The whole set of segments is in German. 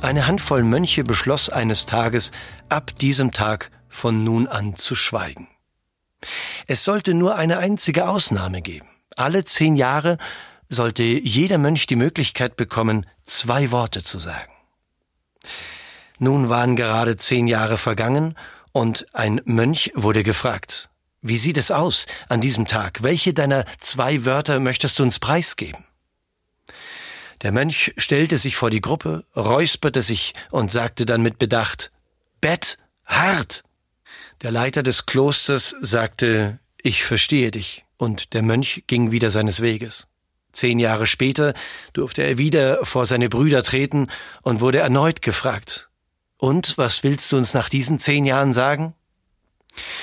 Eine Handvoll Mönche beschloss eines Tages, ab diesem Tag von nun an zu schweigen. Es sollte nur eine einzige Ausnahme geben. Alle zehn Jahre sollte jeder Mönch die Möglichkeit bekommen, zwei Worte zu sagen. Nun waren gerade zehn Jahre vergangen und ein Mönch wurde gefragt, wie sieht es aus an diesem Tag? Welche deiner zwei Wörter möchtest du uns preisgeben? Der Mönch stellte sich vor die Gruppe, räusperte sich und sagte dann mit Bedacht Bett hart. Der Leiter des Klosters sagte Ich verstehe dich, und der Mönch ging wieder seines Weges. Zehn Jahre später durfte er wieder vor seine Brüder treten und wurde erneut gefragt Und was willst du uns nach diesen zehn Jahren sagen?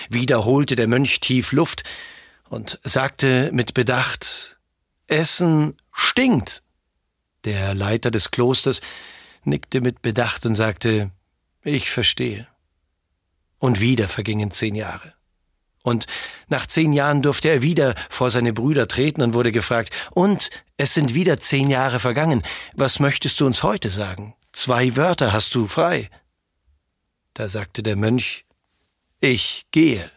Wieder holte der Mönch tief Luft und sagte mit Bedacht Essen stinkt. Der Leiter des Klosters nickte mit Bedacht und sagte, ich verstehe. Und wieder vergingen zehn Jahre. Und nach zehn Jahren durfte er wieder vor seine Brüder treten und wurde gefragt, und es sind wieder zehn Jahre vergangen, was möchtest du uns heute sagen? Zwei Wörter hast du frei. Da sagte der Mönch, ich gehe.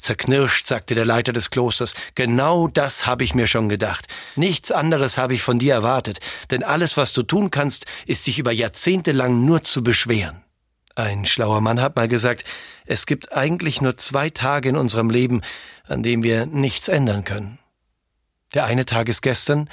Zerknirscht, sagte der Leiter des Klosters, genau das habe ich mir schon gedacht. Nichts anderes habe ich von dir erwartet, denn alles, was du tun kannst, ist dich über Jahrzehnte lang nur zu beschweren. Ein schlauer Mann hat mal gesagt, es gibt eigentlich nur zwei Tage in unserem Leben, an denen wir nichts ändern können. Der eine Tag ist gestern,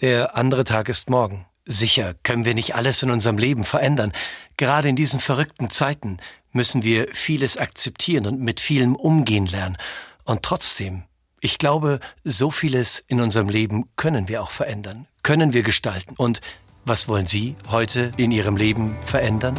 der andere Tag ist morgen. Sicher können wir nicht alles in unserem Leben verändern. Gerade in diesen verrückten Zeiten müssen wir vieles akzeptieren und mit vielem umgehen lernen. Und trotzdem, ich glaube, so vieles in unserem Leben können wir auch verändern, können wir gestalten. Und was wollen Sie heute in Ihrem Leben verändern?